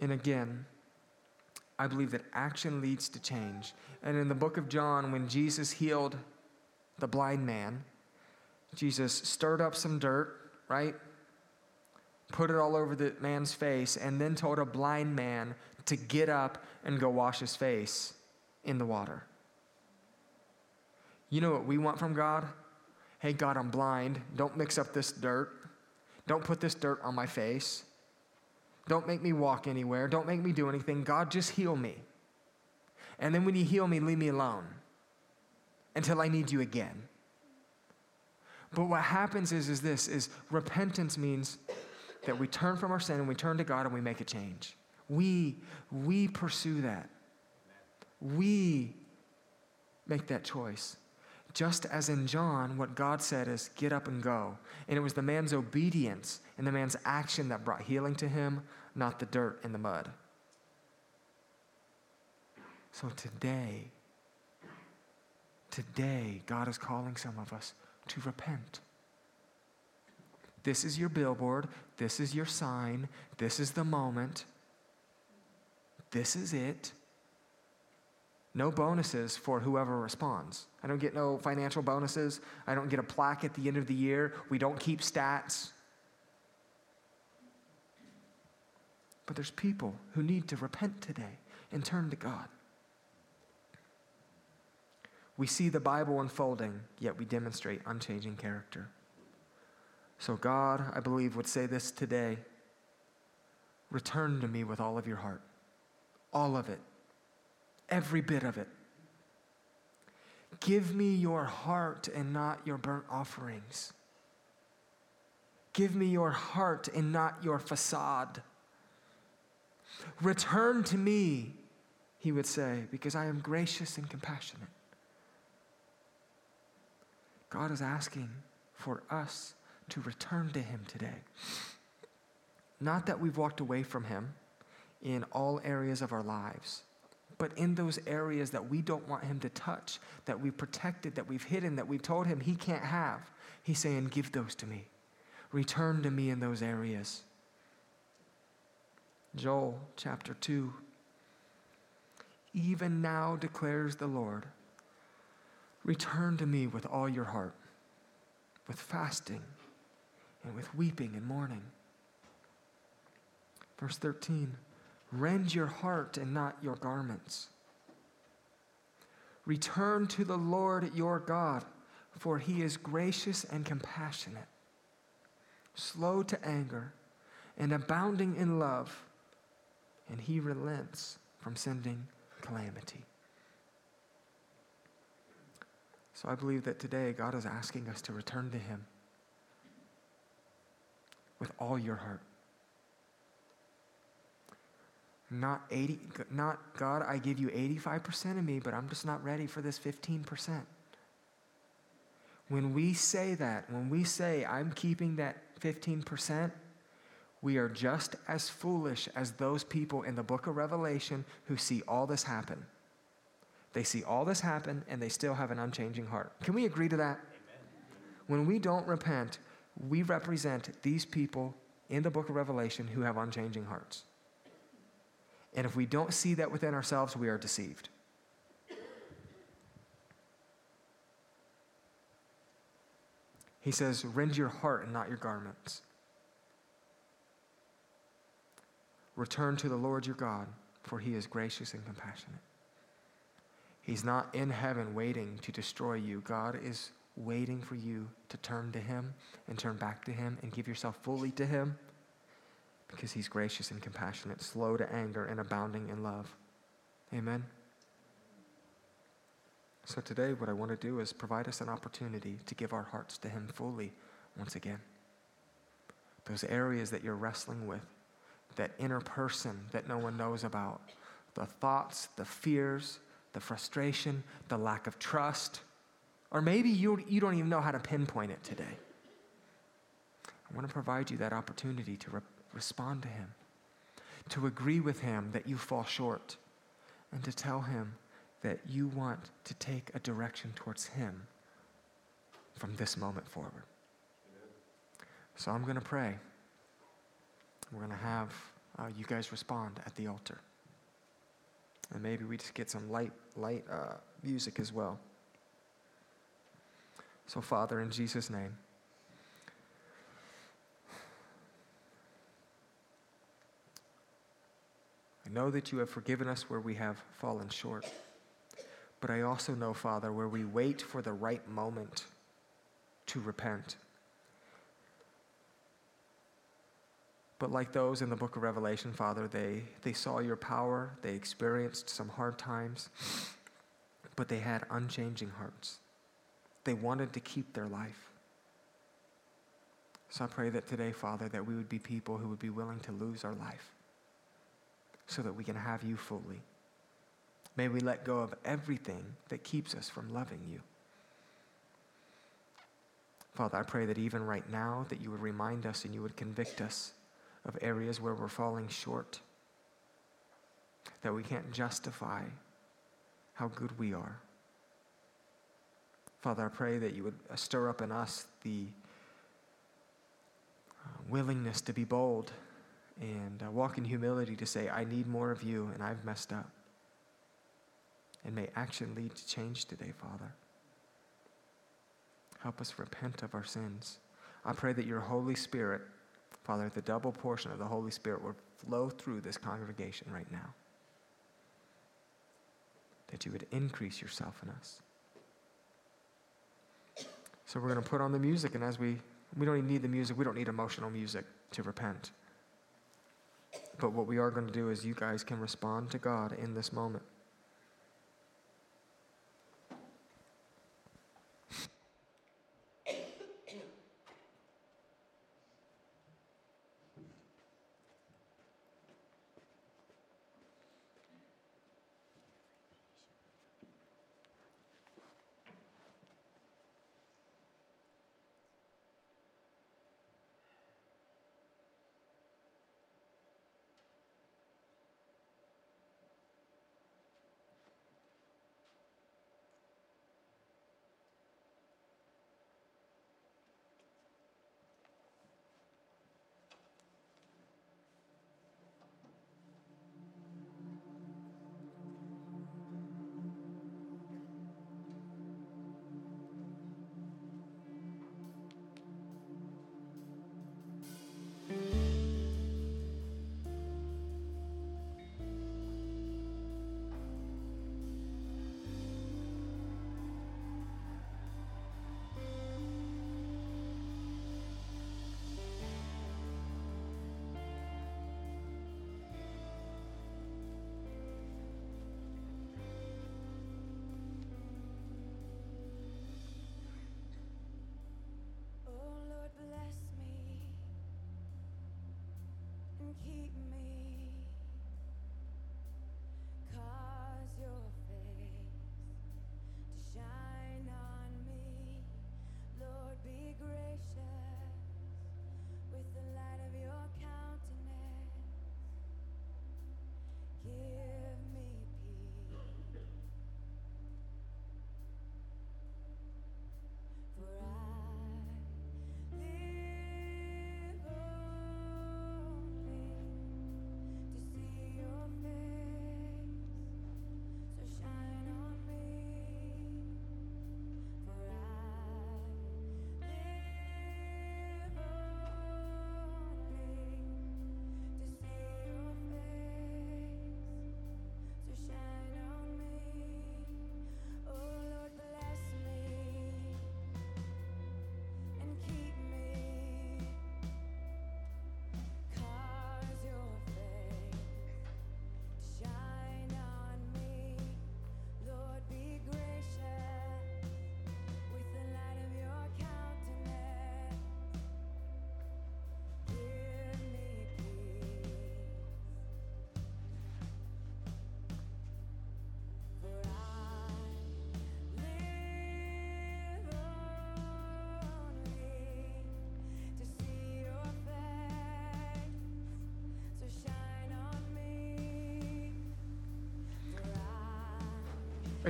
And again, I believe that action leads to change. And in the book of John, when Jesus healed the blind man, Jesus stirred up some dirt, right? Put it all over the man's face, and then told a blind man to get up and go wash his face in the water. You know what we want from God? Hey, God, I'm blind. Don't mix up this dirt. Don't put this dirt on my face. Don't make me walk anywhere. Don't make me do anything. God, just heal me. And then when you heal me, leave me alone until I need you again. But what happens is, is this is repentance means that we turn from our sin and we turn to God and we make a change. We, we pursue that. We make that choice. Just as in John, what God said is, get up and go. And it was the man's obedience and the man's action that brought healing to him, not the dirt and the mud. So today, today, God is calling some of us to repent. This is your billboard. This is your sign. This is the moment. This is it. No bonuses for whoever responds. I don't get no financial bonuses. I don't get a plaque at the end of the year. We don't keep stats. But there's people who need to repent today and turn to God. We see the Bible unfolding, yet we demonstrate unchanging character. So, God, I believe, would say this today Return to me with all of your heart, all of it every bit of it. Give me your heart and not your burnt offerings. Give me your heart and not your facade. Return to me, he would say, because I am gracious and compassionate. God is asking for us to return to him today. Not that we've walked away from him in all areas of our lives But in those areas that we don't want him to touch, that we've protected, that we've hidden, that we've told him he can't have, he's saying, Give those to me. Return to me in those areas. Joel chapter 2. Even now declares the Lord, return to me with all your heart, with fasting and with weeping and mourning. Verse 13 Rend your heart and not your garments. Return to the Lord your God, for he is gracious and compassionate, slow to anger, and abounding in love, and he relents from sending calamity. So I believe that today God is asking us to return to him with all your heart not 80 not god i give you 85% of me but i'm just not ready for this 15% when we say that when we say i'm keeping that 15% we are just as foolish as those people in the book of revelation who see all this happen. They see all this happen and they still have an unchanging heart. Can we agree to that? Amen. when we don't repent we represent these people in the book of revelation who have unchanging hearts and if we don't see that within ourselves, we are deceived. He says, Rend your heart and not your garments. Return to the Lord your God, for he is gracious and compassionate. He's not in heaven waiting to destroy you. God is waiting for you to turn to him and turn back to him and give yourself fully to him because he's gracious and compassionate, slow to anger, and abounding in love. Amen. So today, what I want to do is provide us an opportunity to give our hearts to him fully once again. Those areas that you're wrestling with, that inner person that no one knows about, the thoughts, the fears, the frustration, the lack of trust, or maybe you, you don't even know how to pinpoint it today. I want to provide you that opportunity to, re- respond to Him, to agree with Him that you fall short, and to tell Him that you want to take a direction towards Him from this moment forward. So I'm going to pray. We're going to have uh, you guys respond at the altar. And maybe we just get some light, light uh, music as well. So, Father, in Jesus' name. I know that you have forgiven us where we have fallen short. But I also know, Father, where we wait for the right moment to repent. But like those in the book of Revelation, Father, they, they saw your power, they experienced some hard times, but they had unchanging hearts. They wanted to keep their life. So I pray that today, Father, that we would be people who would be willing to lose our life so that we can have you fully. May we let go of everything that keeps us from loving you. Father, I pray that even right now that you would remind us and you would convict us of areas where we're falling short, that we can't justify how good we are. Father, I pray that you would stir up in us the uh, willingness to be bold and uh, walk in humility to say, I need more of you and I've messed up. And may action lead to change today, Father. Help us repent of our sins. I pray that your Holy Spirit, Father, the double portion of the Holy Spirit will flow through this congregation right now. That you would increase yourself in us. So we're going to put on the music, and as we, we don't even need the music, we don't need emotional music to repent. But what we are going to do is you guys can respond to God in this moment.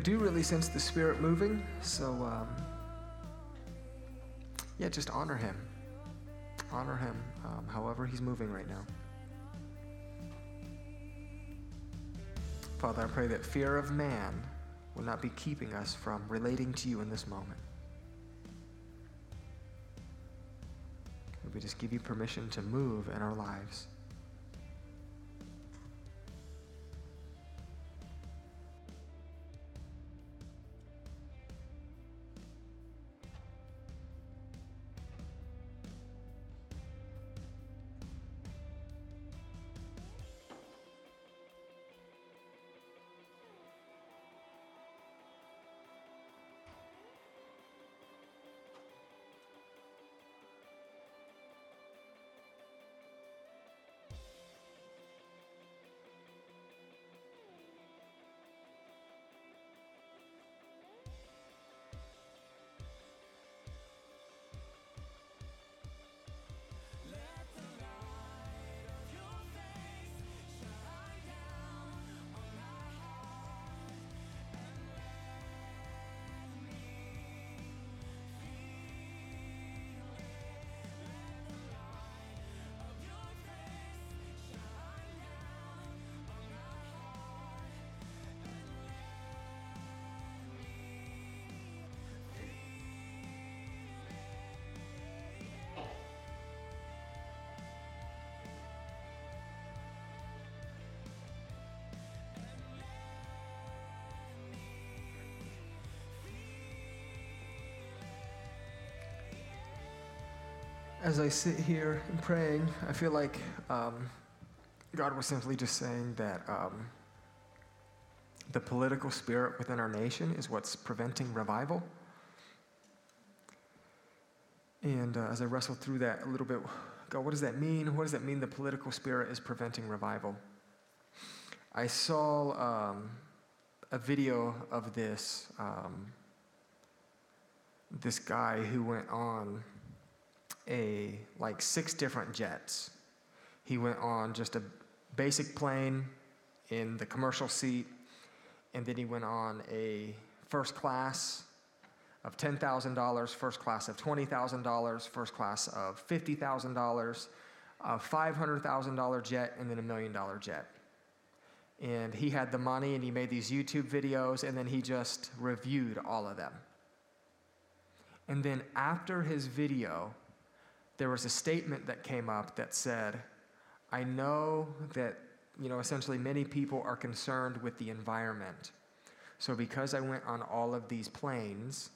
I do really sense the Spirit moving, so um, yeah, just honor Him. Honor Him um, however He's moving right now. Father, I pray that fear of man will not be keeping us from relating to you in this moment. We just give you permission to move in our lives. As I sit here and praying, I feel like um, God was simply just saying that um, the political spirit within our nation is what's preventing revival. And uh, as I wrestled through that a little bit, God, what does that mean? What does that mean the political spirit is preventing revival? I saw um, a video of this, um, this guy who went on a like six different jets. He went on just a basic plane in the commercial seat, and then he went on a first class of $10,000, first class of $20,000, first class of $50,000, a $500,000 jet, and then a million dollar jet. And he had the money and he made these YouTube videos, and then he just reviewed all of them. And then after his video, there was a statement that came up that said, I know that, you know, essentially many people are concerned with the environment. So because I went on all of these planes,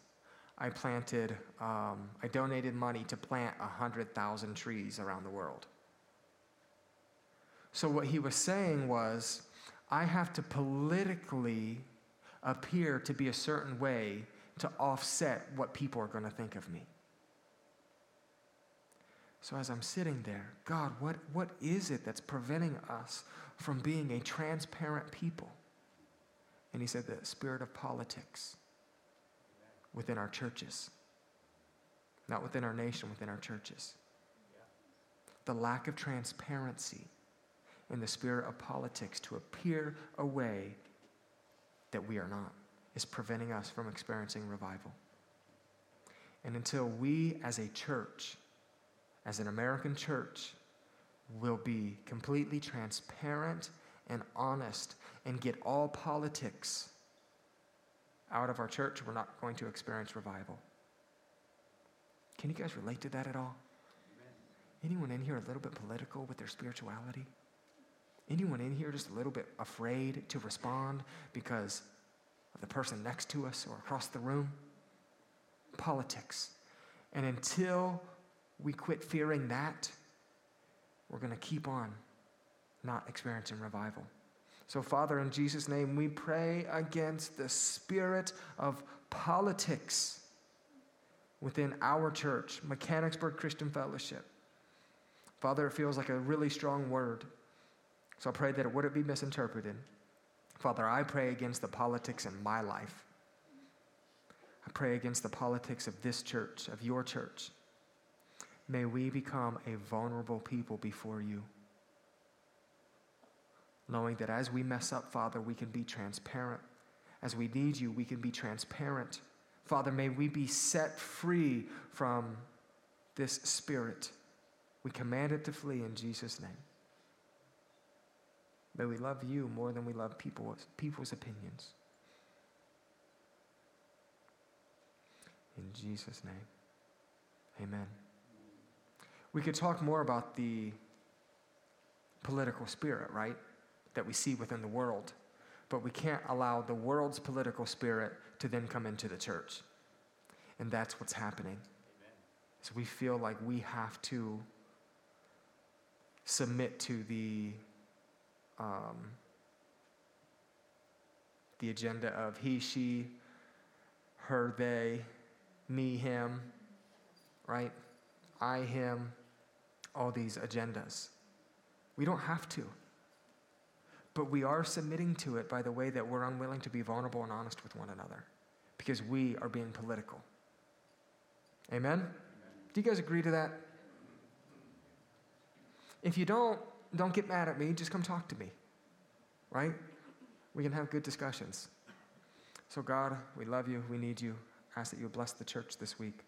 I planted, um, I donated money to plant 100,000 trees around the world. So what he was saying was, I have to politically appear to be a certain way to offset what people are going to think of me. So as I'm sitting there, God, what, what is it that's preventing us from being a transparent people? And he said, the spirit of politics within our churches. Not within our nation, within our churches. The lack of transparency in the spirit of politics to appear a way that we are not is preventing us from experiencing revival. And until we as a church as an American church will be completely transparent and honest and get all politics out of our church, we're not going to experience revival. Can you guys relate to that at all? Anyone in here a little bit political with their spirituality? Anyone in here just a little bit afraid to respond because of the person next to us or across the room? Politics. And until we quit fearing that, we're going to keep on not experiencing revival. So, Father, in Jesus' name, we pray against the spirit of politics within our church, Mechanicsburg Christian Fellowship. Father, it feels like a really strong word. So I pray that it wouldn't be misinterpreted. Father, I pray against the politics in my life. I pray against the politics of this church, of your church. May we become a vulnerable people before you. Knowing that as we mess up, Father, we can be transparent. as we need you, we can be transparent. Father, may we be set free from this spirit. We command it to flee in Jesus' name. May we love you more than we love people's, people's opinions. In Jesus' name, amen. We could talk more about the political spirit, right? That we see within the world. But we can't allow the world's political spirit to then come into the church. And that's what's happening. So we feel like we have to submit to the um, the agenda of he, she, her, they, me, him, right? I, him, all these agendas. We don't have to. But we are submitting to it by the way that we're unwilling to be vulnerable and honest with one another because we are being political. Amen? Amen? Do you guys agree to that? If you don't, don't get mad at me, just come talk to me. Right? We can have good discussions. So, God, we love you. We need you. I ask that you bless the church this week.